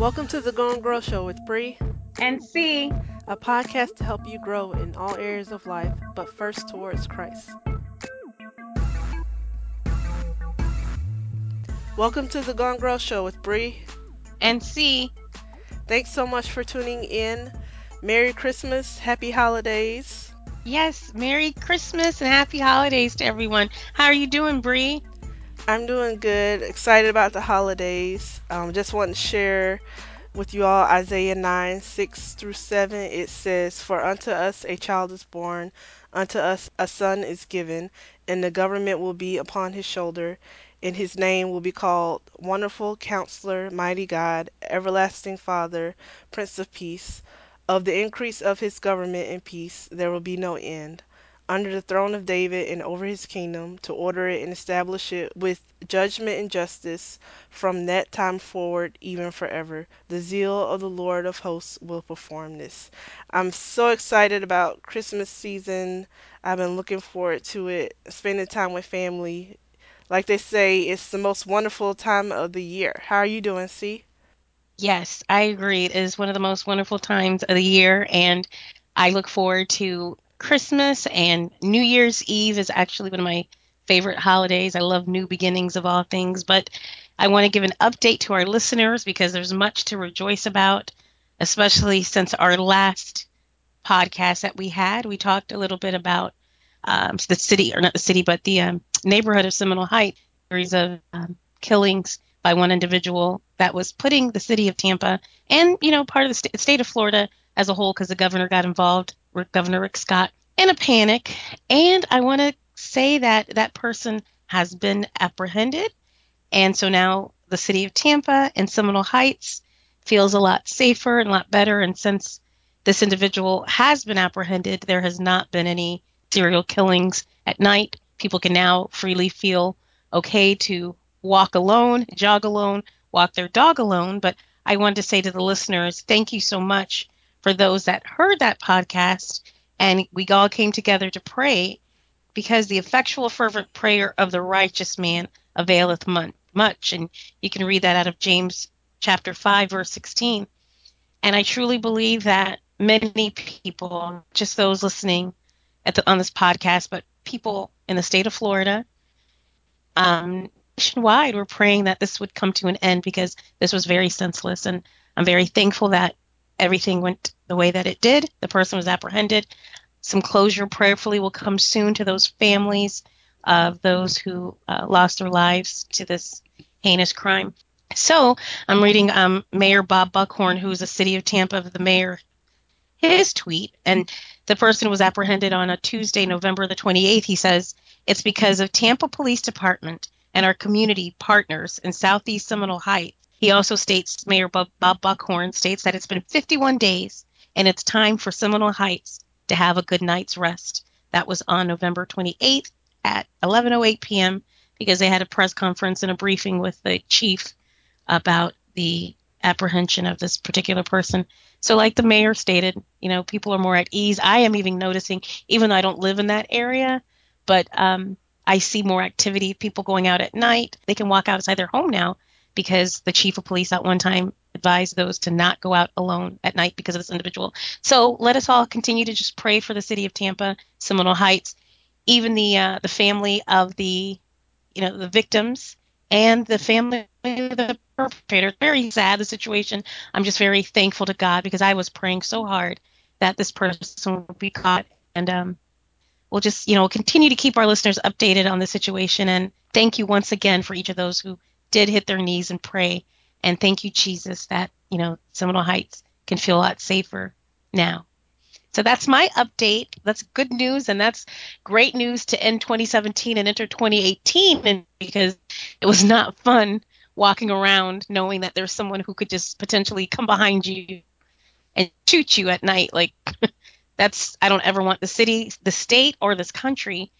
Welcome to the Go and Grow Show with Bree and C, a podcast to help you grow in all areas of life, but first towards Christ. Welcome to the Go and Grow Show with Bree and C. Thanks so much for tuning in. Merry Christmas, Happy Holidays. Yes, Merry Christmas and Happy Holidays to everyone. How are you doing, Bree? I'm doing good. Excited about the holidays. Um, just want to share with you all Isaiah 9 6 through 7. It says, For unto us a child is born, unto us a son is given, and the government will be upon his shoulder, and his name will be called Wonderful Counselor, Mighty God, Everlasting Father, Prince of Peace. Of the increase of his government and peace there will be no end under the throne of David and over his kingdom, to order it and establish it with judgment and justice from that time forward, even forever. The zeal of the Lord of hosts will perform this. I'm so excited about Christmas season. I've been looking forward to it, spending time with family. Like they say, it's the most wonderful time of the year. How are you doing, C? Yes, I agree. It is one of the most wonderful times of the year, and I look forward to Christmas and New Year's Eve is actually one of my favorite holidays. I love new beginnings of all things, but I want to give an update to our listeners because there's much to rejoice about, especially since our last podcast that we had. We talked a little bit about um, the city, or not the city, but the um, neighborhood of Seminole Heights, series of um, killings by one individual that was putting the city of Tampa and, you know, part of the st- state of Florida as a whole, because the governor got involved, Governor Rick Scott, in a panic. And I want to say that that person has been apprehended. And so now the city of Tampa and Seminole Heights feels a lot safer and a lot better. And since this individual has been apprehended, there has not been any serial killings at night. People can now freely feel okay to walk alone, jog alone, walk their dog alone. But I wanted to say to the listeners, thank you so much for those that heard that podcast. And we all came together to pray because the effectual, fervent prayer of the righteous man availeth much. And you can read that out of James chapter 5, verse 16. And I truly believe that many people, just those listening at the, on this podcast, but people in the state of Florida, um, nationwide were praying that this would come to an end because this was very senseless. And I'm very thankful that everything went the way that it did. The person was apprehended. Some closure prayerfully will come soon to those families of those who uh, lost their lives to this heinous crime. So I'm reading um, Mayor Bob Buckhorn, who's a city of Tampa, the mayor, his tweet, and the person was apprehended on a Tuesday, November the 28th. He says it's because of Tampa Police Department and our community partners in Southeast Seminole Heights. He also states, Mayor Bob, Bob Buckhorn states that it's been 51 days and it's time for Seminole Heights to have a good night's rest. That was on November 28th at 11:08 p.m. because they had a press conference and a briefing with the chief about the apprehension of this particular person. So, like the mayor stated, you know, people are more at ease. I am even noticing, even though I don't live in that area, but um, I see more activity, people going out at night. They can walk outside their home now because the chief of police at one time advised those to not go out alone at night because of this individual. So let us all continue to just pray for the city of Tampa, Seminole Heights, even the uh, the family of the you know the victims and the family of the perpetrator. Very sad the situation. I'm just very thankful to God because I was praying so hard that this person would be caught and um, we'll just, you know, continue to keep our listeners updated on the situation. And thank you once again for each of those who did hit their knees and pray. And thank you, Jesus, that, you know, Seminole Heights can feel a lot safer now. So that's my update. That's good news, and that's great news to end 2017 and enter 2018. And because it was not fun walking around knowing that there's someone who could just potentially come behind you and shoot you at night. Like that's I don't ever want the city, the state, or this country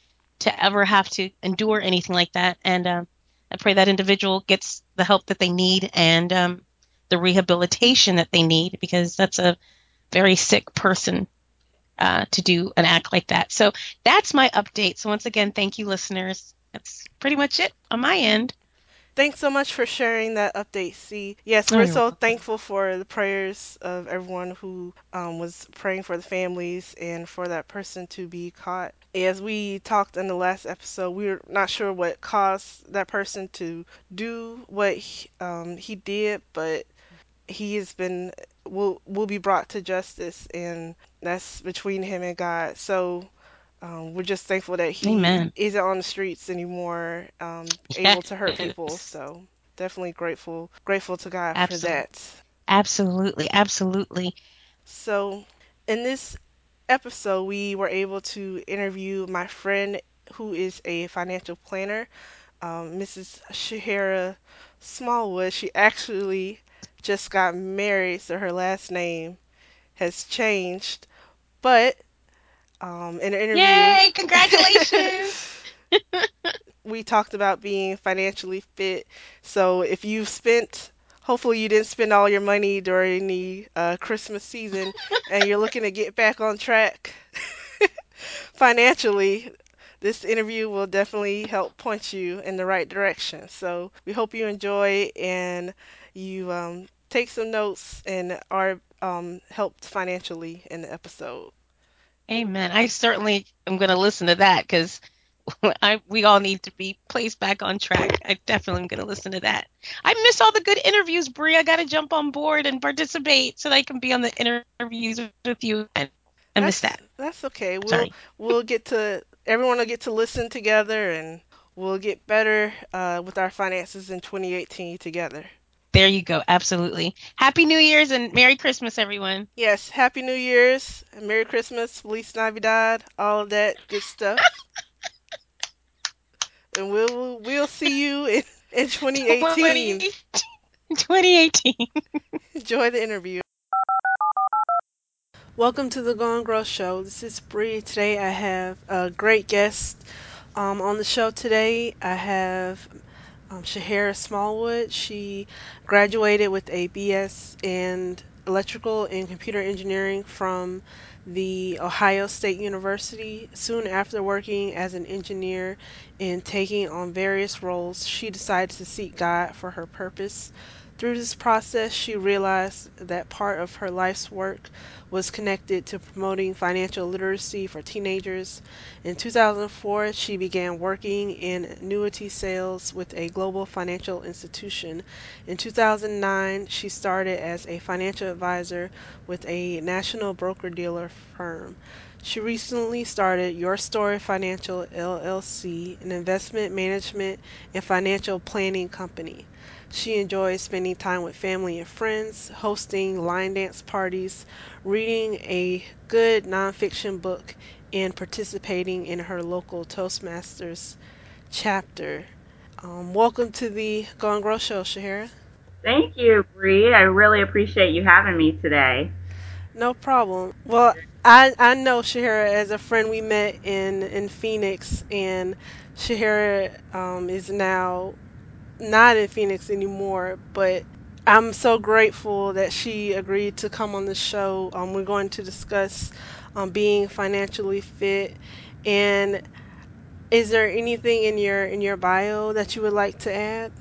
to ever have to endure anything like that. And um, I pray that individual gets the help that they need and um, the rehabilitation that they need because that's a very sick person uh, to do an act like that. So that's my update. So once again, thank you, listeners. That's pretty much it on my end. Thanks so much for sharing that update, C. Yes, Oh, we're you're so welcome. thankful for the prayers of everyone who um, was praying for the families and for that person to be caught. As we talked in the last episode, we are not sure what caused that person to do what he, um, he did, but he has been will will be brought to justice, and that's between him and God. So um, we're just thankful that he Amen. isn't on the streets anymore, um, able to hurt people. So definitely grateful, grateful to God for that. Absolutely. Absolutely. So in this episode, we were able to interview my friend who is a financial planner, um, Mrs. Shehara Smallwood. She actually just got married, so her last name has changed. But um, in the interview, Yay! Congratulations. we talked about being financially fit. So if you've spent, hopefully you didn't spend all your money during the uh, Christmas season and you're looking to get back on track financially, this interview will definitely help point you in the right direction. So we hope you enjoy and you um, take some notes and are um, helped financially in the episode. Amen. I certainly am going to listen to that because I we all need to be placed back on track. I definitely am going to listen to that. I miss all the good interviews, Bree. I got to jump on board and participate so that I can be on the interviews with you. And I miss that. that's okay. We'll Sorry. we'll get to everyone will get to listen together and we'll get better uh, with our finances in 2018 together. There you go. Absolutely. Happy New Year's and Merry Christmas, everyone. Yes, Happy New Year's, Merry Christmas, Feliz Navidad, all of that good stuff. And we'll we'll see you in, in 2018. 2018. Enjoy the interview. Welcome to the Go and Grow Show. This is Bree. Today I have a great guest um, on the show today. I have um, Shehara Smallwood. She graduated with a BS in electrical and computer engineering from the Ohio State University. Soon after working as an engineer and taking on various roles, she decided to seek God for her purpose. Through this process, she realized that part of her life's work was connected to promoting financial literacy for teenagers. In 2004, she began working in annuity sales with a global financial institution. In 2009, she started as a financial advisor with a national broker dealer firm. She recently started Your Story Financial LLC, an investment management and financial planning company. She enjoys spending time with family and friends, hosting line dance parties, reading a good nonfiction book, and participating in her local Toastmasters chapter. Um, welcome to the Go and Grow Show, Shehara. Thank you, Bree. I really appreciate you having me today. No problem. Well, I I know Shehara as a friend we met in in Phoenix, and Shehara um, is now not in Phoenix anymore, but I'm so grateful that she agreed to come on the show. Um, we're going to discuss um, being financially fit. And is there anything in your in your bio that you would like to add?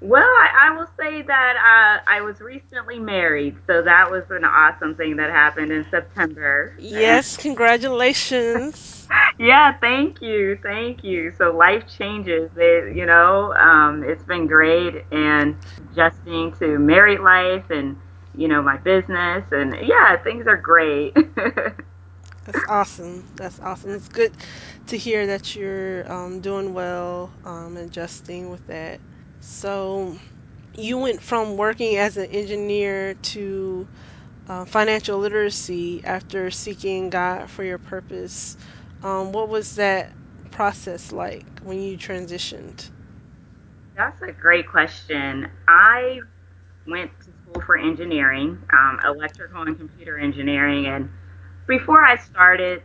Well, I, I will say that uh, I was recently married, so that was an awesome thing that happened in September. Yes, congratulations. yeah, thank you, thank you. So life changes. It, you know, um, it's been great, and adjusting to married life, and you know, my business, and yeah, things are great. That's awesome. That's awesome. It's good to hear that you're um, doing well, um, adjusting with that. So you went from working as an engineer to uh, financial literacy after seeking God for your purpose. Um, what was that process like when you transitioned? That's a great question. I went to school for engineering, um, electrical and computer engineering. And before I started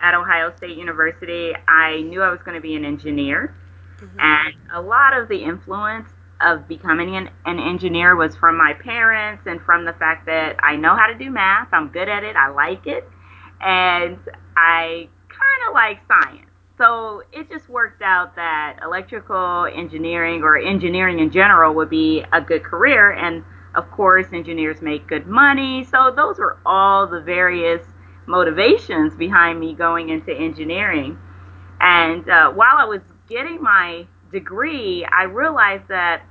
at Ohio State University, I knew I was going to be an engineer. Hmm And a lot of the influence of becoming an, an engineer was from my parents and from the fact that I know how to do math, I'm good at it, I like it, and I kind of like science. so it just worked out that electrical engineering or engineering in general would be a good career. And of course, engineers make good money. So those were all the various motivations behind me going into engineering. And uh, while I was getting my degree, I realized that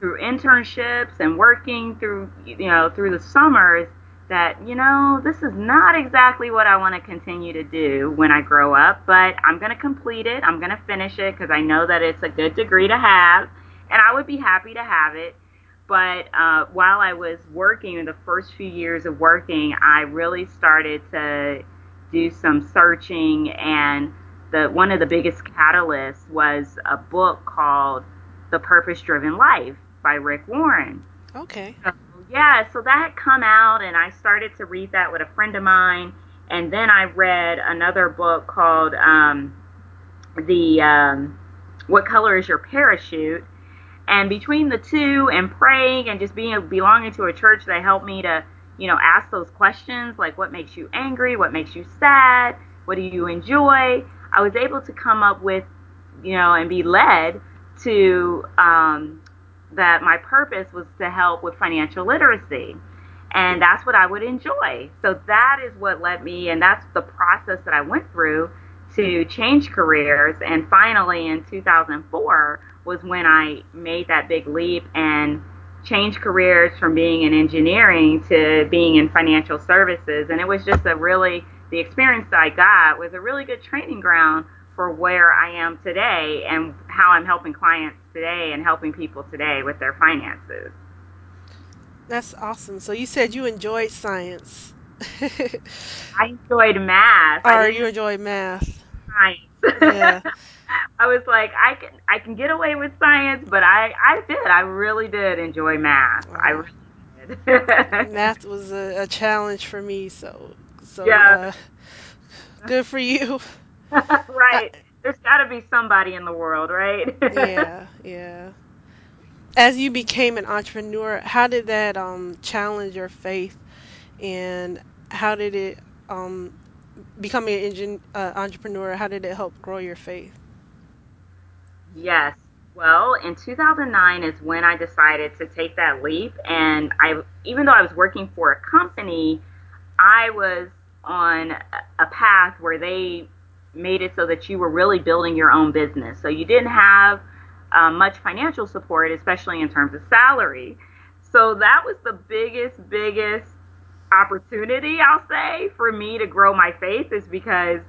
through internships and working through, you know, through the summers, that, you know, this is not exactly what I want to continue to do when I grow up, but I'm going to complete it. I'm going to finish it because I know that it's a good degree to have, and I would be happy to have it. But uh, while I was working, in the first few years of working, I really started to do some searching, and the one of the biggest catalysts was a book called The Purpose Driven Life by Rick Warren. Okay. So, yeah, so that had come out, and I started to read that with a friend of mine, and then I read another book called um, the um, What Color Is Your Parachute? And between the two, and praying, and just being belonging to a church that helped me to, you know, ask those questions like, what makes you angry? What makes you sad? What do you enjoy? I was able to come up with, you know, and be led to um, that my purpose was to help with financial literacy. And that's what I would enjoy. So that is what led me, and that's the process that I went through to change careers. And finally, in 2004, was when I made that big leap and changed careers from being in engineering to being in financial services. And it was just a really, the experience that I got was a really good training ground for where I am today and how I'm helping clients today and helping people today with their finances. That's awesome. So you said you enjoyed science. I enjoyed math. Or you enjoy enjoy math. science. Yeah. I was like, I can I can get away with science, but I I did. I really did enjoy math. I really did. Math was a, a challenge for me, so so yeah, uh good for you. I, right. There's got to be somebody in the world, right? yeah, yeah. As you became an entrepreneur, how did that um challenge your faith and how did it um becoming an engine, uh, entrepreneur, how did it help grow your faith? Yes. Well, in 2009 is when I decided to take that leap, and I, even though I was working for a company, I was on a path where they made it so that you were really building your own business. So you didn't have um, much financial support, especially in terms of salary. So that was the biggest, biggest opportunity, I'll say, for me to grow my faith is because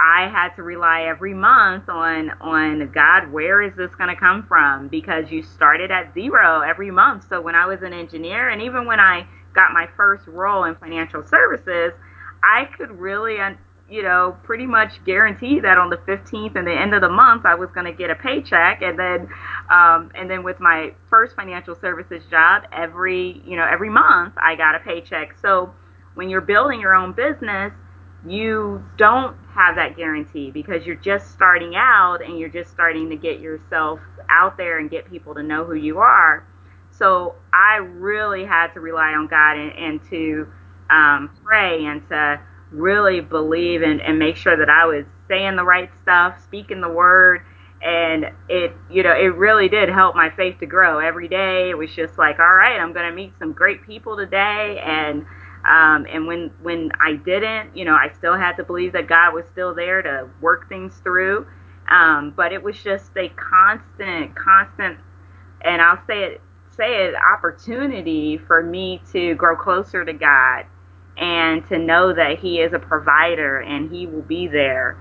I had to rely every month on on God, where is this going to come from? Because you started at zero every month. So when I was an engineer, and even when I got my first role in financial services, I could really, you know, pretty much guarantee that on the 15th and the end of the month, I was going to get a paycheck. And then, um, and then with my first financial services job, every, you know, every month I got a paycheck. So when you're building your own business, you don't have that guarantee because you're just starting out and you're just starting to get yourself out there and get people to know who you are. So I really had to rely on God and, and to um, pray and to really believe and, and make sure that I was saying the right stuff, speaking the word. And it, you know, it really did help my faith to grow every day. It was just like, all right, I'm going to meet some great people today. And um, and when when I didn't, you know, I still had to believe that God was still there to work things through. Um, but it was just a constant, constant, and I'll say it, say it, opportunity for me to grow closer to God and to know that He is a provider and He will be there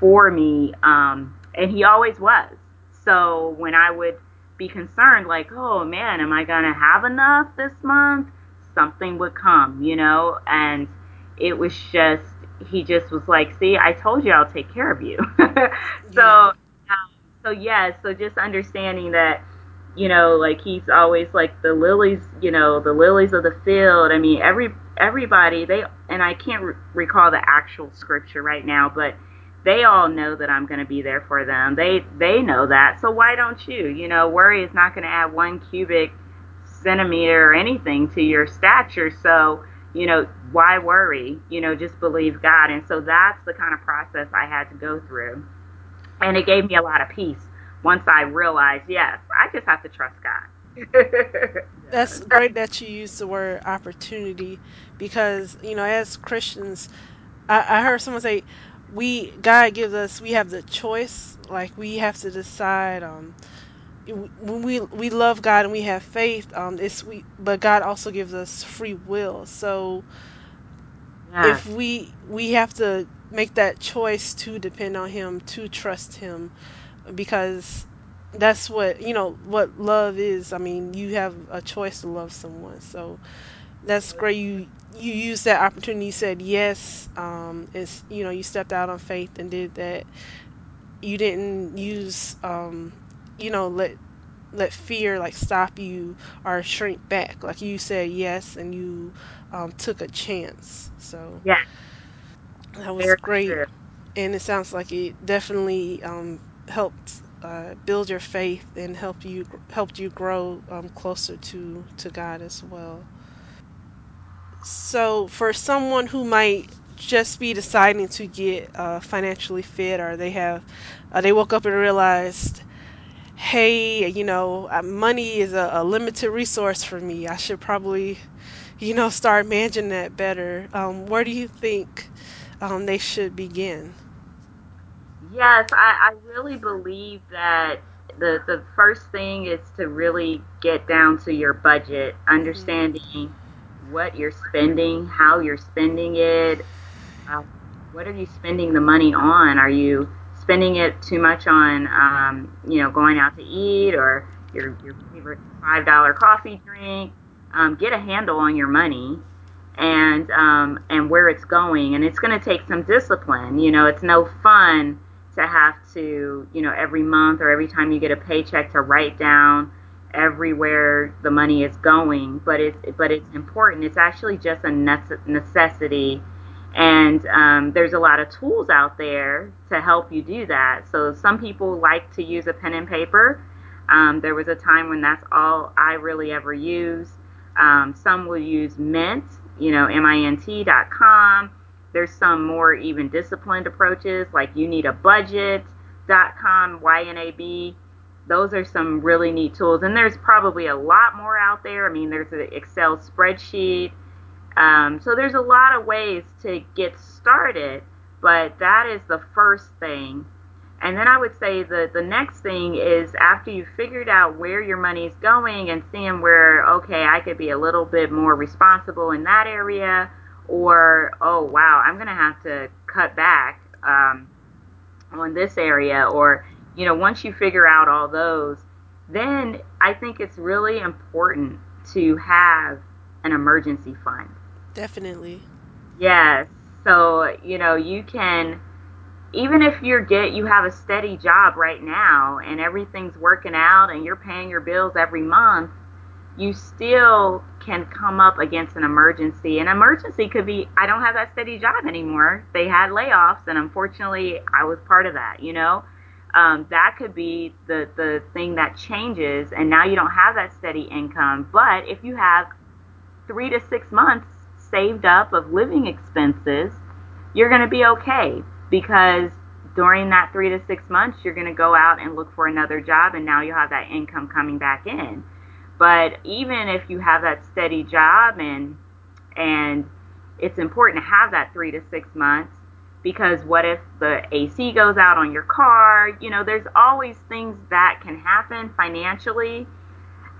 for me. Um, and He always was. So when I would be concerned, like, oh man, am I gonna have enough this month? something would come, you know, and it was just he just was like, "See, I told you I'll take care of you." so, Yeah. um, so yeah, so just understanding that, you know, like he's always like the lilies, you know, the lilies of the field. I mean, every everybody they and I can't re- recall the actual scripture right now, but they all know that I'm going to be there for them. They they know that. So why don't you? You know, worry is not going to add one cubic centimeter or anything to your stature. So you know, why worry? You know, just believe God. And so that's the kind of process I had to go through. And it gave me a lot of peace once I realized, yes, I just have to trust God. That's great that you use the word opportunity because, you know, as Christians, I, I heard someone say, we, God gives us, we have the choice. Like, we have to decide, um, when we we love God and we have faith, um, it's we, but God also gives us free will. So Yes. if we we have to make that choice to depend on Him, to trust Him, because that's what you know what love is. I mean, you have a choice to love someone. So that's great. You you used that opportunity. You said yes. Um, it's you know you stepped out on faith and did that. You didn't use um, you know let let fear like stop you or shrink back. Like you said yes and you um, took a chance. So Yeah, that was very great. true. And it sounds like it definitely um, helped uh, build your faith and help you helped you grow um, closer to to God as well. So for someone who might just be deciding to get uh, financially fit or they have uh, they woke up and realized hey, you know, uh, money is a, a limited resource for me. I should probably, you know, start managing that better. Um, where do you think um, they should begin? Yes, I, I really believe that the the first thing is to really get down to your budget, understanding what you're spending, how you're spending it, uh, what are you spending the money on? Are you spending it too much on, um, you know, going out to eat or your your favorite five dollar coffee drink? Um, get a handle on your money and um, and where it's going, and it's going to take some discipline. You know, it's no fun to have to, you know, every month or every time you get a paycheck to write down everywhere the money is going, but it's but it's important. It's actually just a necessity and um, there's a lot of tools out there to help you do that. So some people like to use a pen and paper. Um, there was a time when that's all I really ever used. Um, some will use Mint, you know, mint dot com. There's some more even disciplined approaches like you need a budget dot com, Y-N-A-B. Those are some really neat tools. And there's probably a lot more out there. I mean, there's an Excel spreadsheet um, so there's a lot of ways to get started, but that is the first thing. And then I would say the the next thing is after you've figured out where your money is going and seeing where okay I could be a little bit more responsible in that area, or oh wow I'm gonna have to cut back um, on this area, or you know once you figure out all those, then I think it's really important to have an emergency fund Definitely. Yes. So, you know, you can even if you're get you have a steady job right now and everything's working out and you're paying your bills every month, you still can come up against an emergency. An emergency could be I don't have that steady job anymore. They had layoffs and unfortunately I was part of that, you know. Um, that could be the the thing that changes and now you don't have that steady income. But if you have three to six months saved up of living expenses, you're going to be okay because during that three to six months, you're going to go out and look for another job, and now you'll have that income coming back in. But even if you have that steady job and and it's important to have that three to six months because what if the AC goes out on your car? You know, there's always things that can happen financially.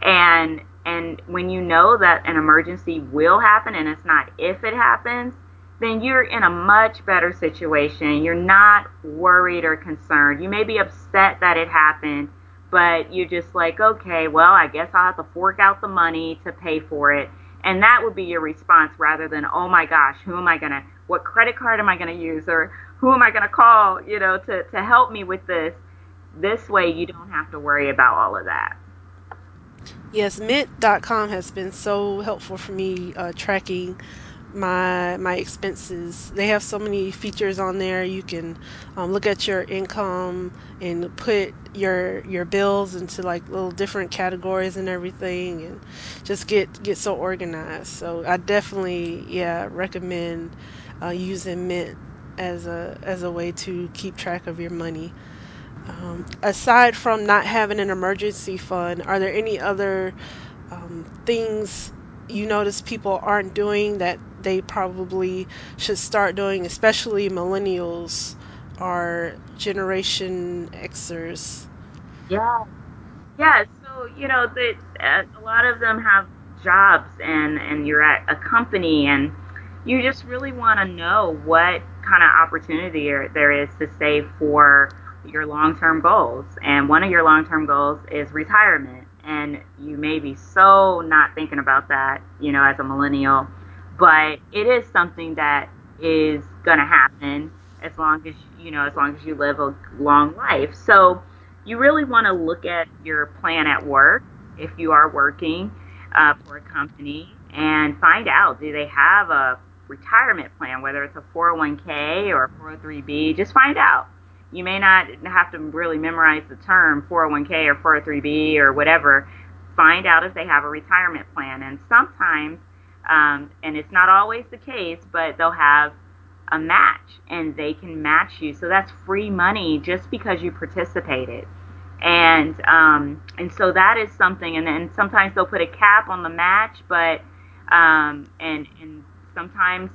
And and when you know that an emergency will happen and it's not if it happens then you're in a much better situation. You're not worried or concerned. You may be upset that it happened but you're just like okay well i guess i'll have to fork out the money to pay for it. And that would be your response rather than oh my gosh who am i going to what credit card am i going to use? Or who am i going to call you know to, to help me with this? This way you don't have to worry about all of that. Yes, Mint.com has been so helpful for me uh, tracking my my expenses. They have so many features on there. You can um, look at your income and put your your bills into like little different categories and everything, and just get get so organized. So I definitely yeah recommend uh, using Mint as a as a way to keep track of your money. Um, aside from not having an emergency fund, are there any other um, things you notice people aren't doing that they probably should start doing, especially millennials or Generation Xers. Yeah, Yeah, so you know that uh, a lot of them have jobs and and you're at a company and you just really want to know what kind of opportunity there is to save for your long-term goals. And one of your long-term goals is retirement. And you may be so not thinking about that, you know, as a millennial, but it is something that is going to happen as long as you know, as long as you live a long life. So you really want to look at your plan at work if you are working uh, for a company and find out do they have a retirement plan, whether it's a 401k or a 403b. Just find out. You may not have to really memorize the term 401k or 403b or whatever. Find out if they have a retirement plan. And sometimes, um, and it's not always the case, but they'll have a match and they can match you. So that's free money just because you participated and um, and so that is something. And then sometimes they'll put a cap on the match, but um, and and sometimes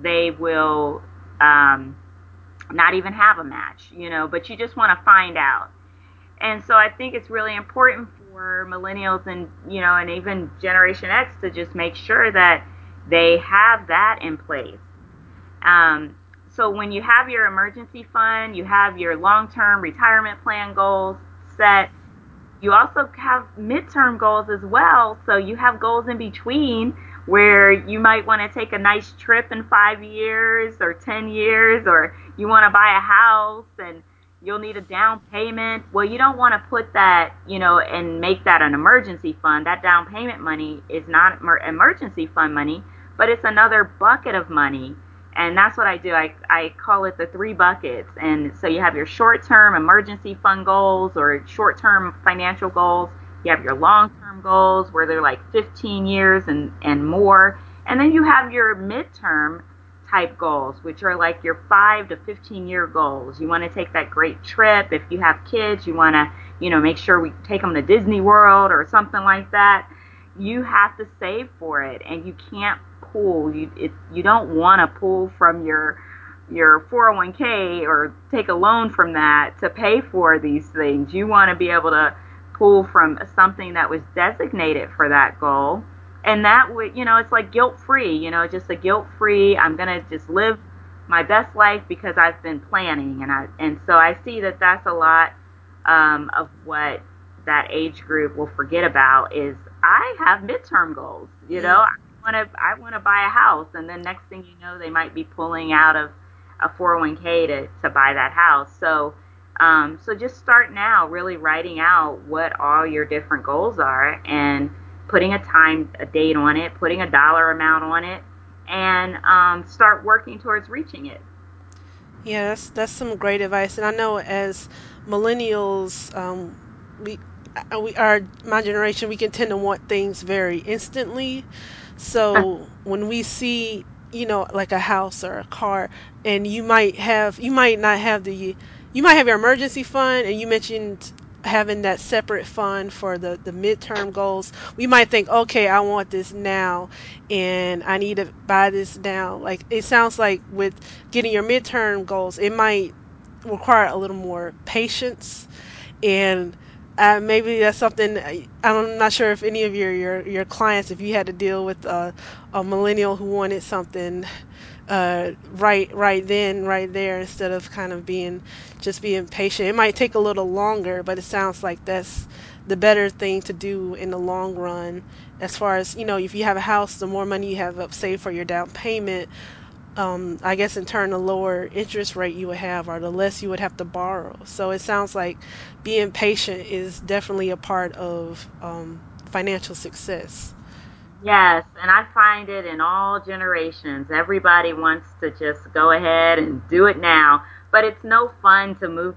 they will um, not even have a match, you know. But you just want to find out. And so I think it's really important for millennials and you know and even Generation X to just make sure that they have that in place. Um, so when you have your emergency fund, you have your long-term retirement plan goals set you also have midterm goals as well. So you have goals in between where you might want to take a nice trip in five years or 10 years, or you want to buy a house and you'll need a down payment. Well, you don't want to put that, you know, and make that an emergency fund. That down payment money is not emergency fund money, but it's another bucket of money and that's what I do. I, I call it the three buckets. And so you have your short term emergency fund goals or short term financial goals. You have your long term goals where they're like 15 years and, and more. And then you have your midterm type goals, which are like your five to 15 year goals. You want to take that great trip. If you have kids, you want to, you know, make sure we take them to Disney World or something like that. You have to save for it and you can't pull. You it, you don't want to pull from your your 401k or take a loan from that to pay for these things. You want to be able to pull from something that was designated for that goal. And that would, you know, it's like guilt free, you know, just a guilt free, I'm going to just live my best life because I've been planning. And I, and so I see that that's a lot um, of what that age group will forget about is I have midterm goals, you know, want to I want to buy a house, and then next thing you know, they might be pulling out of a 401k to to buy that house. So um, so just start now, really writing out what all your different goals are, and putting a time, a date on it, putting a dollar amount on it, and um, start working towards reaching it. Yeah, that's that's some great advice. And I know as millennials, um, we uh, we are my generation. We can tend to want things very instantly. So when we see, you know, like a house or a car, and you might have, you might not have the, you might have your emergency fund, and you mentioned having that separate fund for the the midterm goals. We might think, okay, I want this now, and I need to buy this now. Like it sounds like with getting your midterm goals, it might require a little more patience and uh, maybe that's something I- I'm not sure if any of your your, your clients, if you had to deal with uh, a millennial who wanted something uh, right right then, right there, instead of kind of being just being patient. It might take a little longer, but it sounds like that's the better thing to do in the long run. As far as you know, if you have a house, the more money you have up saved for your down payment, um, I guess in turn, the lower interest rate you would have, or the less you would have to borrow. So it sounds like being patient is definitely a part of um, financial success. Yes, and I find it in all generations. Everybody wants to just go ahead and do it now, but it's no fun to move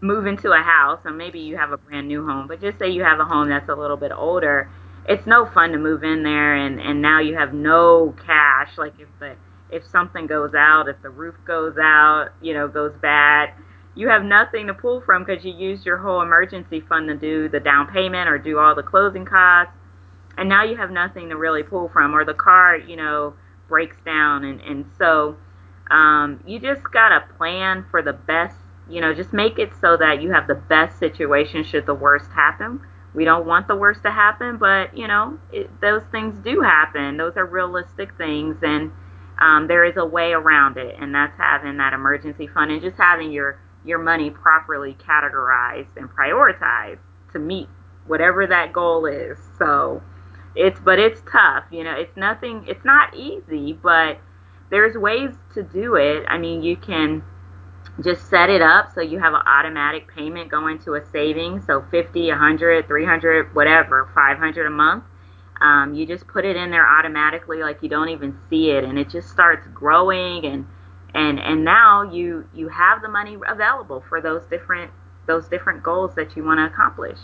move into a house, and maybe you have a brand new home, but just say you have a home that's a little bit older. It's no fun to move in there and and now you have no cash. Like if the if something goes out, if the roof goes out, you know, goes bad, you have nothing to pull from because you used your whole emergency fund to do the down payment or do all the closing costs and now you have nothing to really pull from or the car you know breaks down and and so um, you just gotta plan for the best you know just make it so that you have the best situation should the worst happen. We don't want the worst to happen but you know it, those things do happen. Those are realistic things and um, there is a way around it and that's having that emergency fund and just having your your money properly categorized and prioritized to meet whatever that goal is. So it's but it's tough you know it's nothing it's not easy but there's ways to do it. I mean you can just set it up so you have an automatic payment going to a savings so 50 100 300 whatever 500 a month um, you just put it in there automatically like you don't even see it and it just starts growing and and and now you you have the money available for those different those different goals that you want to accomplish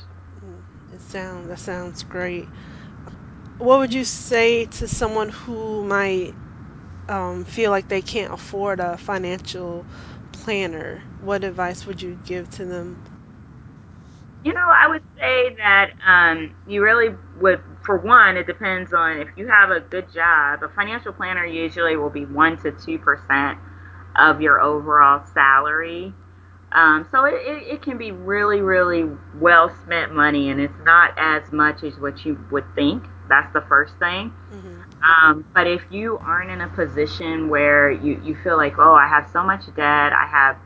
Mm, It sounds that sounds great. What would you say to someone who might um, feel like they can't afford a financial planner? What advice would you give to them? You know, I would say that um, you really would, for one, it depends on if you have a good job. A financial planner usually will be 1% to 2% of your overall salary. Um, so it, it, it can be really, really well spent money, and it's not as much as what you would think. That's the first thing. hmm Um, but if you aren't in a position where you, you feel like, oh, I have so much debt, I have,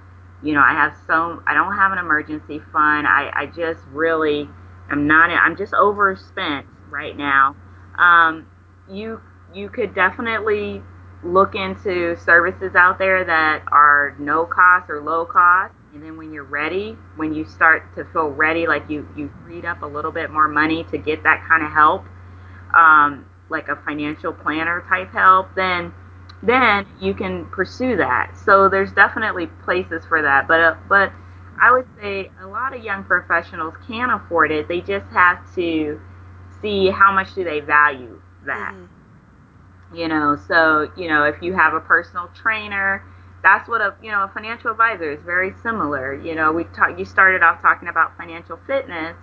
you know, I have so, I don't have an emergency fund, I, I just really I'm not, I'm just overspent right now. Um, you, you could definitely look into services out there that are no cost or low cost. And then when you're ready, when you start to feel ready, like you, you freed up a little bit more money to get that kind of help, um, like a financial planner type help, then then you can pursue that. So there's definitely places for that. But uh, but I would say a lot of young professionals can afford it. They just have to see how much do they value that. hmm You know, so you know if you have a personal trainer, that's what a you know a financial advisor is very similar. You know, we talked. You started off talking about financial fitness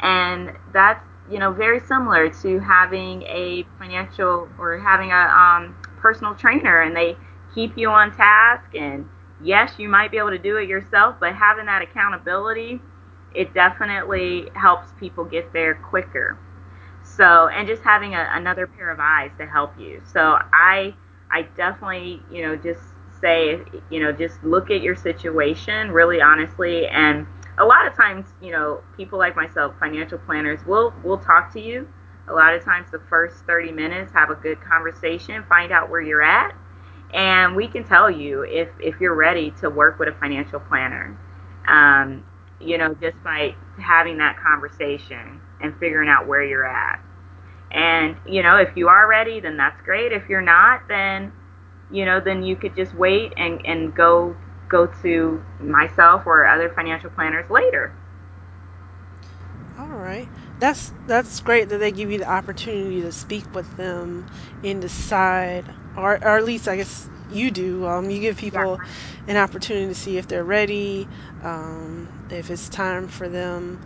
and that's you know very similar to having a financial or having a um, personal trainer and they keep you on task and yes you might be able to do it yourself but having that accountability it definitely helps people get there quicker so and just having a, another pair of eyes to help you. So i i definitely you know just say you know just look at your situation really honestly. And a lot of times you know people like myself financial planners will will talk to you. A lot of times the first 30 minutes have a good conversation find out where you're at and we can tell you if if you're ready to work with a financial planner. Um, you know just by having that conversation and figuring out where you're at and, you know, if you are ready, then that's great. If you're not, then, you know, then you could just wait and, and go go to myself or other financial planners later. All right. That's that's great that they give you the opportunity to speak with them and decide, or or at least I guess you do. Um, you give people an opportunity to see if they're ready, um, if it's time for them,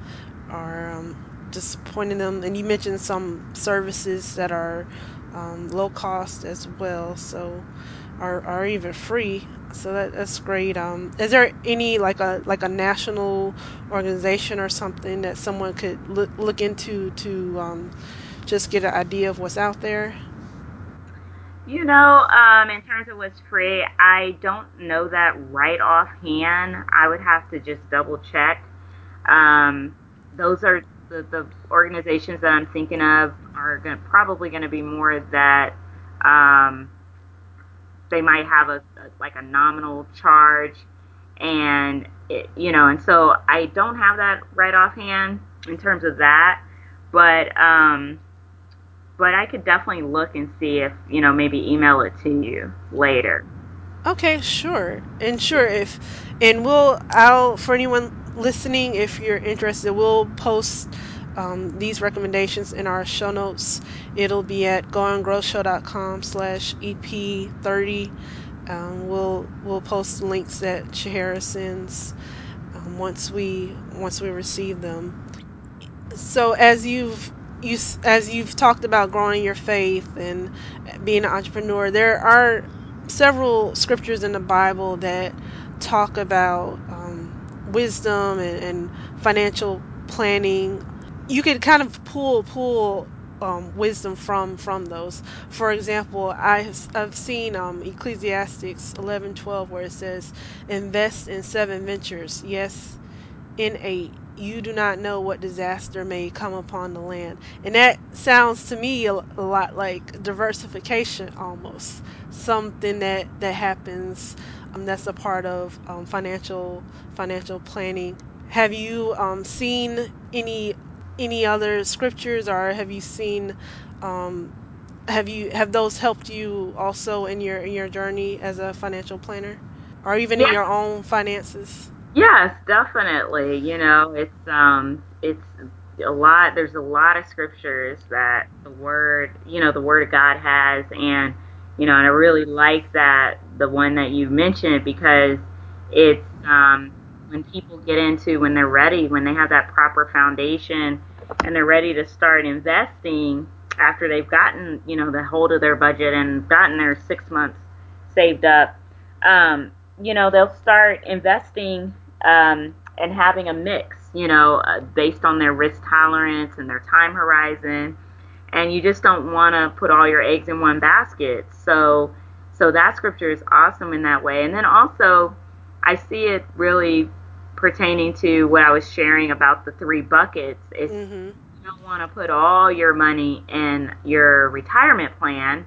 or um, just pointing them. And you mentioned some services that are um, low cost as well. So are are even free. So that that's great. Um, is there any like a like a national organization or something that someone could look look into to um just get an idea of what's out there? You know, um, in terms of what's free, I don't know that right offhand. I would have to just double check. Um, those are the, the organizations that I'm thinking of are going probably going to be more that um, they might have a, a like a nominal charge and it, you know and so i don't have that right offhand in terms of that but um but I could definitely look and see if, you know, maybe email it to you later. Okay, sure. And sure if and we'll I'll for anyone listening if you're interested, we'll post um, these recommendations in our show notes. It'll be at goandgrowshow.com slash EP30. Um, we'll we'll post the links that Shehara sends um, once we once we receive them. So as you've you as you've talked about growing your faith and being an entrepreneur, there are several scriptures in the Bible that talk about um, wisdom and, and financial planning. You can kind of pull pull um, wisdom from from those. For example, I I've seen um, Ecclesiastes eleven twelve where it says, "Invest in seven ventures." Yes, in eight, you do not know what disaster may come upon the land. And that sounds to me a, a lot like diversification almost. Something that, that happens um, that's a part of um, financial financial planning. Have you um, seen any any other scriptures or have you seen um, have you have those helped you also in your in your journey as a financial planner or even in Yeah, your own finances? Yes, definitely. You know, it's um it's a lot there's a lot of scriptures that the word, you know, the word of God has and you know, and I really like that the one that you mentioned because it's um when people get into when they're ready, when they have that proper foundation and they're ready to start investing after they've gotten, you know, the hold of their budget and gotten their 6 months saved up um, you know, they'll start investing um, and having a mix, you know, uh, based on their risk tolerance and their time horizon. And you just don't want to put all your eggs in one basket. So, so that scripture is awesome in that way. And then also, I see it really pertaining to what I was sharing about the three buckets. It's Mhm. you don't want to put all your money in your retirement plan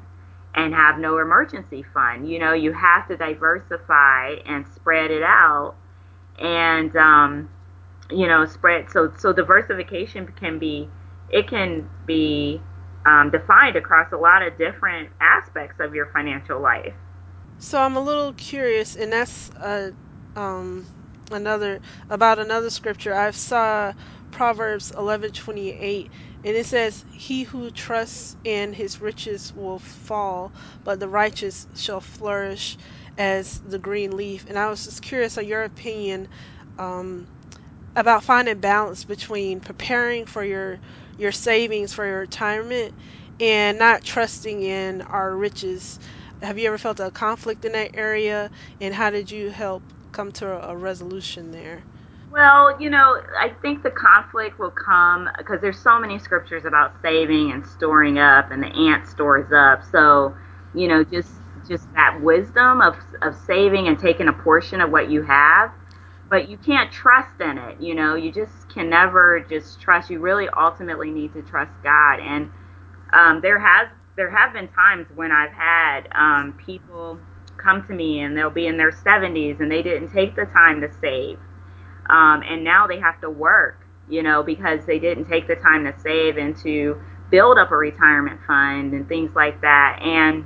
and have no emergency fund. You know, you have to diversify and spread it out and um, you know spread so so diversification can be it can be um, defined across a lot of different aspects of your financial life So I'm a little curious, and that's uh, um, another about another scripture. I saw Proverbs 11:28, and it says, "He who trusts in his riches will fall, but the righteous shall flourish as the green leaf." And I was just curious on your opinion. Um, about finding balance between preparing for your your savings for your retirement and not trusting in our riches. Have you ever felt a conflict in that area and how did you help come to a, a resolution there? Well, you know, I think the conflict will come because there's so many scriptures about saving and storing up, and the ant stores up. So, you know, just just that wisdom of of saving and taking a portion of what you have, but you can't trust in it. You know, you just can never just trust. You really ultimately need to trust God. And um, there has there have been times when I've had um, people come to me and they'll be in their 70s and they didn't take the time to save um, and now they have to work, you know, because they didn't take the time to save and to build up a retirement fund and things like that. And,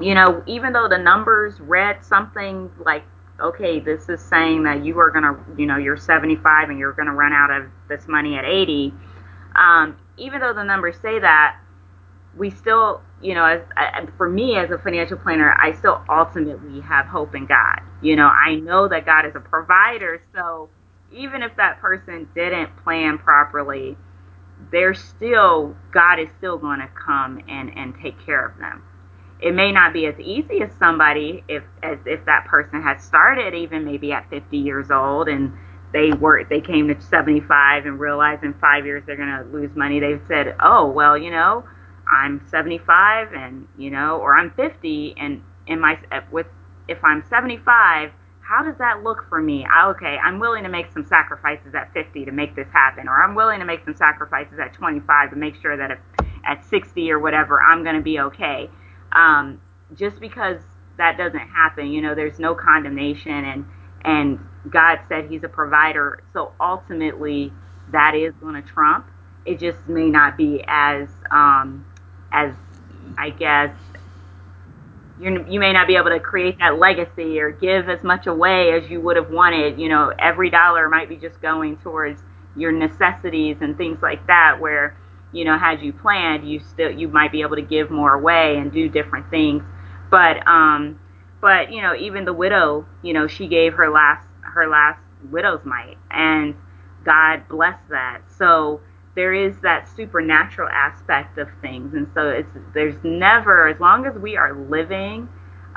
you know, even though the numbers read something like, okay, this is saying that you are going to, you know, you're 75 and you're going to run out of this money at 80, um, even though the numbers say that, we still, you know, as for me as a financial planner, I still ultimately have hope in God. You know, I know that God is a provider, so even if that person didn't plan properly, they're still God is still going to come and and take care of them. It may not be as easy as somebody if as if that person had started even maybe at 50 years old and they were they came to 75 and realized in 5 years they're going to lose money. They've said, "Oh, well, you know, I'm 75 and, you know, or I'm 50 and in my uh, with if I'm 75, how does that look for me? Okay, I'm willing to make some sacrifices at 50 to make this happen or I'm willing to make some sacrifices at 25 to make sure that if at 60 or whatever, I'm going to be okay." Um, just because that doesn't happen, you know, there's no condemnation and and God said he's a provider. So ultimately that is going to trump. It just may not be as um, as I guess you you may not be able to create that legacy or give as much away as you would have wanted. You know, every dollar might be just going towards your necessities and things like that. Where you know, had you planned, you still you might be able to give more away and do different things. But um, but you know, even the widow, you know, she gave her last her last widow's mite, and God blessed that. So there is that supernatural aspect of things, and so it's there's never as long as we are living,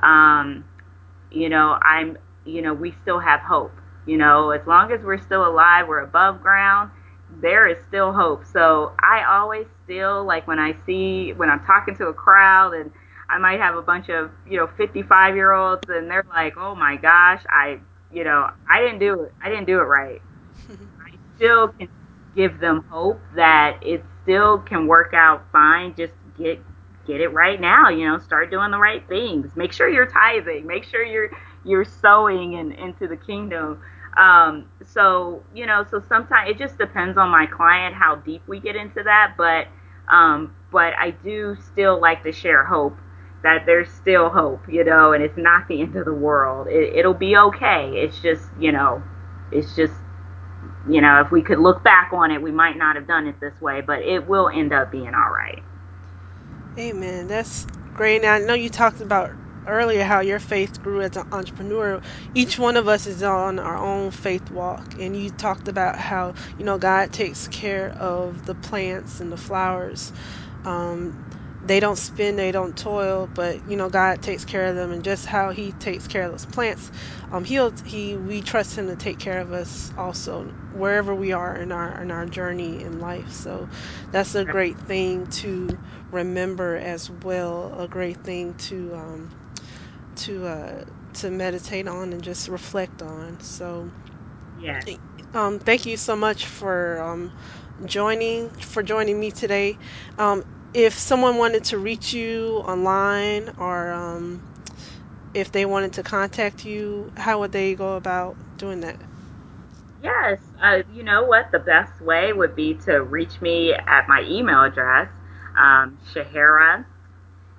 um, you know, I'm you know we still have hope. You know, as long as we're still alive, we're above ground. There is still hope. So I always still like when I see when I'm talking to a crowd and I might have a bunch of you know 55 year olds and they're like, oh my gosh, I you know I didn't do it. I didn't do it right I still can give them hope that it still can work out fine. Just get get it right now. You know, start doing the right things. Make sure you're tithing. Make sure you're you're sowing and into the kingdom. Um, so you know, so sometimes it just depends on my client how deep we get into that. But um, but I do still like to share hope that there's still hope, you know, and it's not the end of the world. It, it'll be okay. It's just, you know, it's just you know, if we could look back on it, we might not have done it this way, but it will end up being all right. Amen. That's great. Now, I know you talked about earlier how your faith grew as an entrepreneur. Each one of us is on our own faith walk, and you talked about how you know God takes care of the plants and the flowers. Um, they don't spin, they don't toil, but you know God takes care of them, and just how He takes care of those plants, um, He'll He we trust Him to take care of us also wherever we are in our in our journey in life. So that's a great thing to remember as well. A great thing to um, to uh, to meditate on and just reflect on. So Yes. um, thank you so much for um, joining for joining me today. Um, if someone wanted to reach you online or um, if they wanted to contact you, how would they go about doing that? Yes. Uh, you know what? The best way would be to reach me at my email address, um, Shehara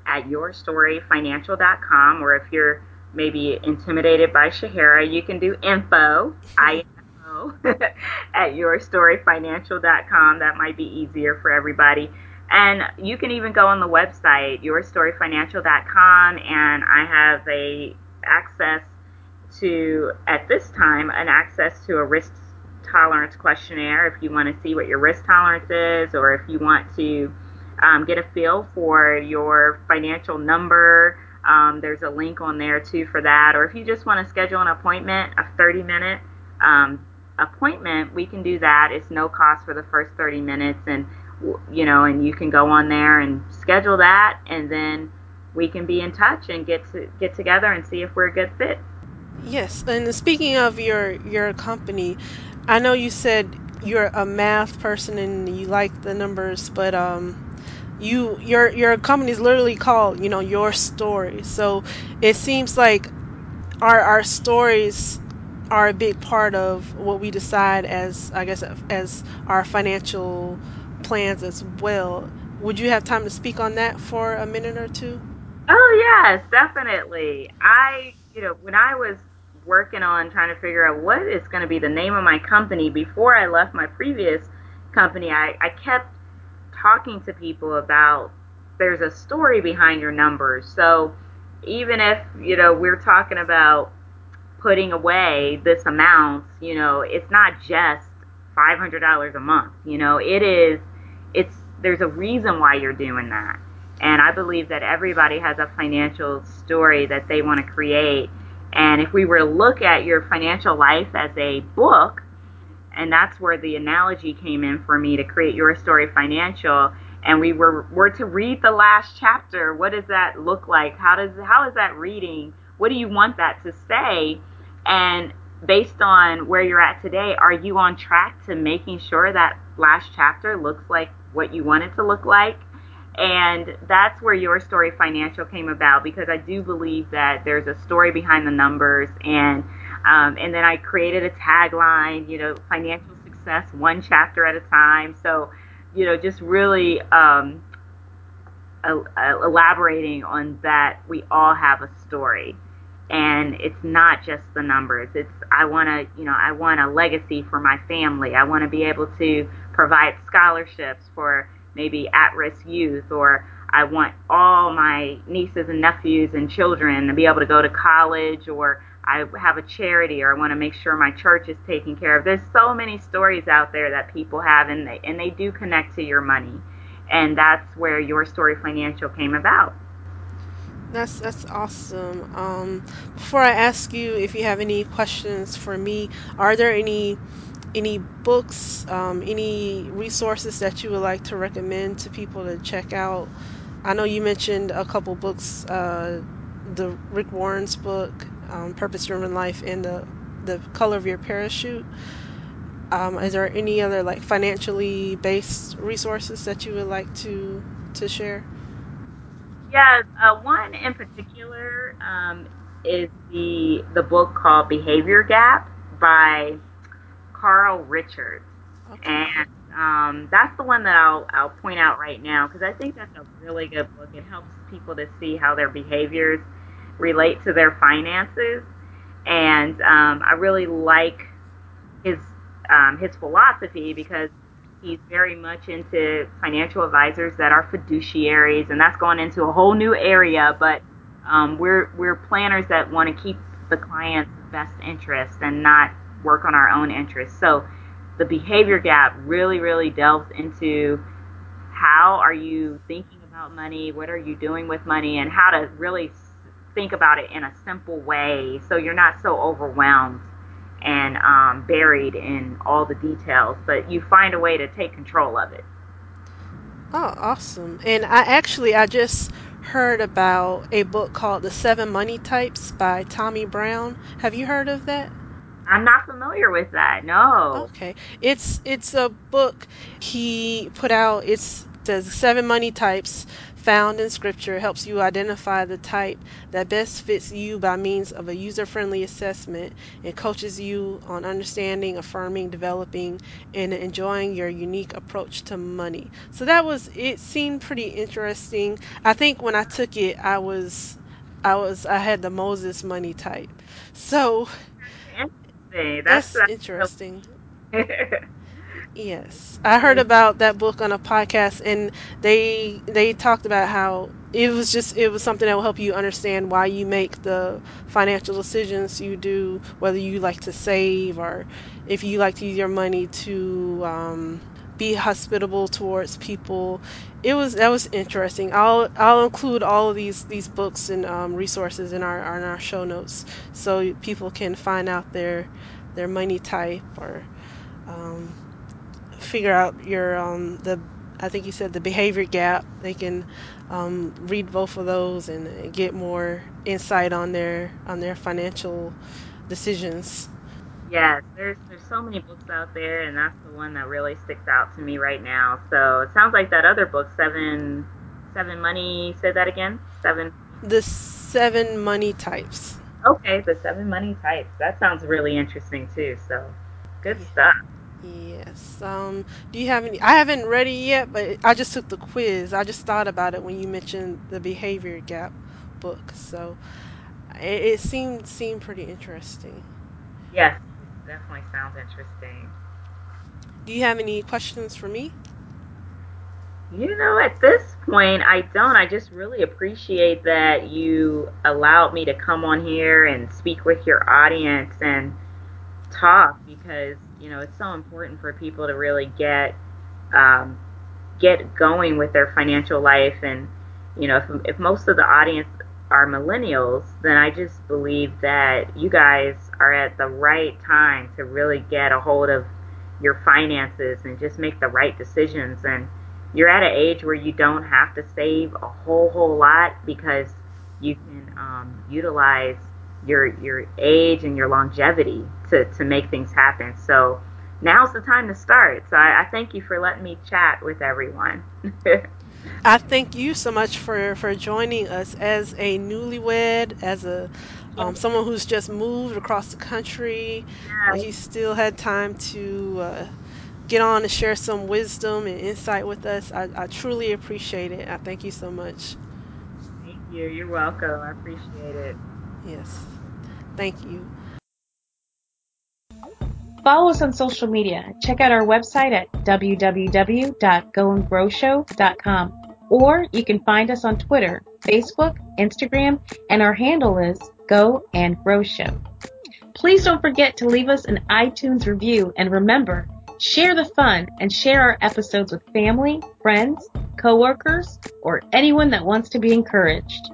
at yourstoryfinancial.com, or if you're maybe intimidated by Shehara, you can do info, I-N-F-O, at yourstoryfinancial.com. That might be easier for everybody. And you can even go on the website, yourstoryfinancial.com, and I have a access to, at this time, an access to a risk tolerance questionnaire if you want to see what your risk tolerance is, or if you want to um, get a feel for your financial number. Um, there's a link on there too for that. Or if you just want to schedule an appointment, a 30 minute um, appointment, we can do that. It's no cost for the first 30 minutes. And, you know, and you can go on there and schedule that. And then we can be in touch and get to get together and see if we're a good fit. Yes, and speaking of your your company, I know you said you're a math person and you like the numbers, but um you your your company is literally called, you know, Your Story. So it seems like our our stories are a big part of what we decide as I guess as our financial plans as well. Would you have time to speak on that for a minute or two? Oh yes, definitely. I, you know, when I was working on trying to figure out what is going to be the name of my company before I left my previous company, I, I kept talking to people about there's a story behind your numbers. So even if, you know, we're talking about putting away this amount, you know, it's not just $500 a month. You know, it is, it's, there's a reason why you're doing that. And I believe that everybody has a financial story that they want to create. And if we were to look at your financial life as a book, and that's where the analogy came in for me to create your story financial. And we were were to read the last chapter. What does that look like? How does how is that reading? What do you want that to say? And based on where you're at today are you on track to making sure that last chapter looks like what you want it to look like? And that's where your story financial came about because I do believe that there's a story behind the numbers and um, and then I created a tagline, you know, financial success one chapter at a time. So, you know, just really um, elaborating on that we all have a story. And it's not just the numbers. It's i want to you know i want a legacy for my family. I want to be able to provide scholarships for maybe at-risk youth or i want all my nieces and nephews and children to be able to go to college or i have a charity or i want to make sure my church is taken care of there's so many stories out there that people have and they and they do connect to your money and that's where your story financial came about That's that's awesome. Um, before I ask you if you have any questions for me, are there any any books, um, any resources that you would like to recommend to people to check out? I know you mentioned a couple books, uh, the Rick Warren's book, um, Purpose Driven Life, and the the Color of Your Parachute. Um, is there any other like financially based resources that you would like to to share? Yeah, uh, one in particular um, is the the book called Behavior Gap by Carl Richards, Okay. and um, that's the one that I'll I'll point out right now because I think that's a really good book. It helps people to see how their behaviors relate to their finances, and um, I really like his um, his philosophy because he's very much into financial advisors that are fiduciaries, and that's going into a whole new area. But um, we're we're planners that want to keep the client's best interest and not work on our own interests. So the behavior gap really really delves into how are you thinking about money, what are you doing with money, and how to really think about it in a simple way so you're not so overwhelmed and um, buried in all the details, but you find a way to take control of it. Oh, awesome. And I actually I just heard about a book called The Seven Money Types by Tommy Brown. Have you heard of that? I'm not familiar with that. No. Okay. It's it's a book he put out. It's the seven money types found in scripture. Helps you identify the type that best fits you by means of a user-friendly assessment and coaches you on understanding, affirming, developing, and enjoying your unique approach to money. So that was it seemed pretty interesting. I think when I took it, I was I was I had the Moses money type. So Interesting. That's that's that's interesting. Yes, I heard about that book on a podcast, and they they talked about how it was just it was something that will help you understand why you make the financial decisions you do, whether you like to save or if you like to use your money to um, be hospitable towards people. It was that was interesting. I'll I'll include all of these these books and um, resources in our in our show notes so people can find out their their money type or. Um, figure out your um the I think you said the behavior gap. They can um, read both of those and get more insight on their on their financial decisions. yes. There's there's so many books out there, and that's the one that really sticks out to me right now. So it sounds like that other book, Seven Seven Money. Say that again. Seven. The seven money types. Okay, the Seven Money Types. That sounds really interesting too. So good stuff. Yes. Um, do you have any? I haven't read it yet, but I just took the quiz. I just thought about it when you mentioned the behavior gap book. So it, it seemed seemed pretty interesting. Yes, it definitely sounds interesting. Do you have any questions for me? You know, at this point, I don't. I just really appreciate that you allowed me to come on here and speak with your audience and talk because, you know, it's so important for people to really get um, get going with their financial life. And you know if, if most of the audience are millennials then i just believe that you guys are at the right time to really get a hold of your finances and just make the right decisions. And you're at an age where you don't have to save a whole whole lot because you can um, utilize your your age and your longevity to, to make things happen so now's the time to start. So I, I thank you for letting me chat with everyone. I thank you so much for for joining us as a newlywed, as a um, someone who's just moved across the country, but he still had time to uh, get on and share some wisdom and insight with us. I, I truly appreciate it. I thank you so much. Thank you. You're welcome. I appreciate it. Yes. Thank you. Follow us on social media. Check out our website at www.goandgrowshow.com. Or you can find us on Twitter, Facebook, Instagram, and our handle is Go and Grow Show. Please don't forget to leave us an iTunes review and remember, share the fun and share our episodes with family, friends, coworkers, or anyone that wants to be encouraged.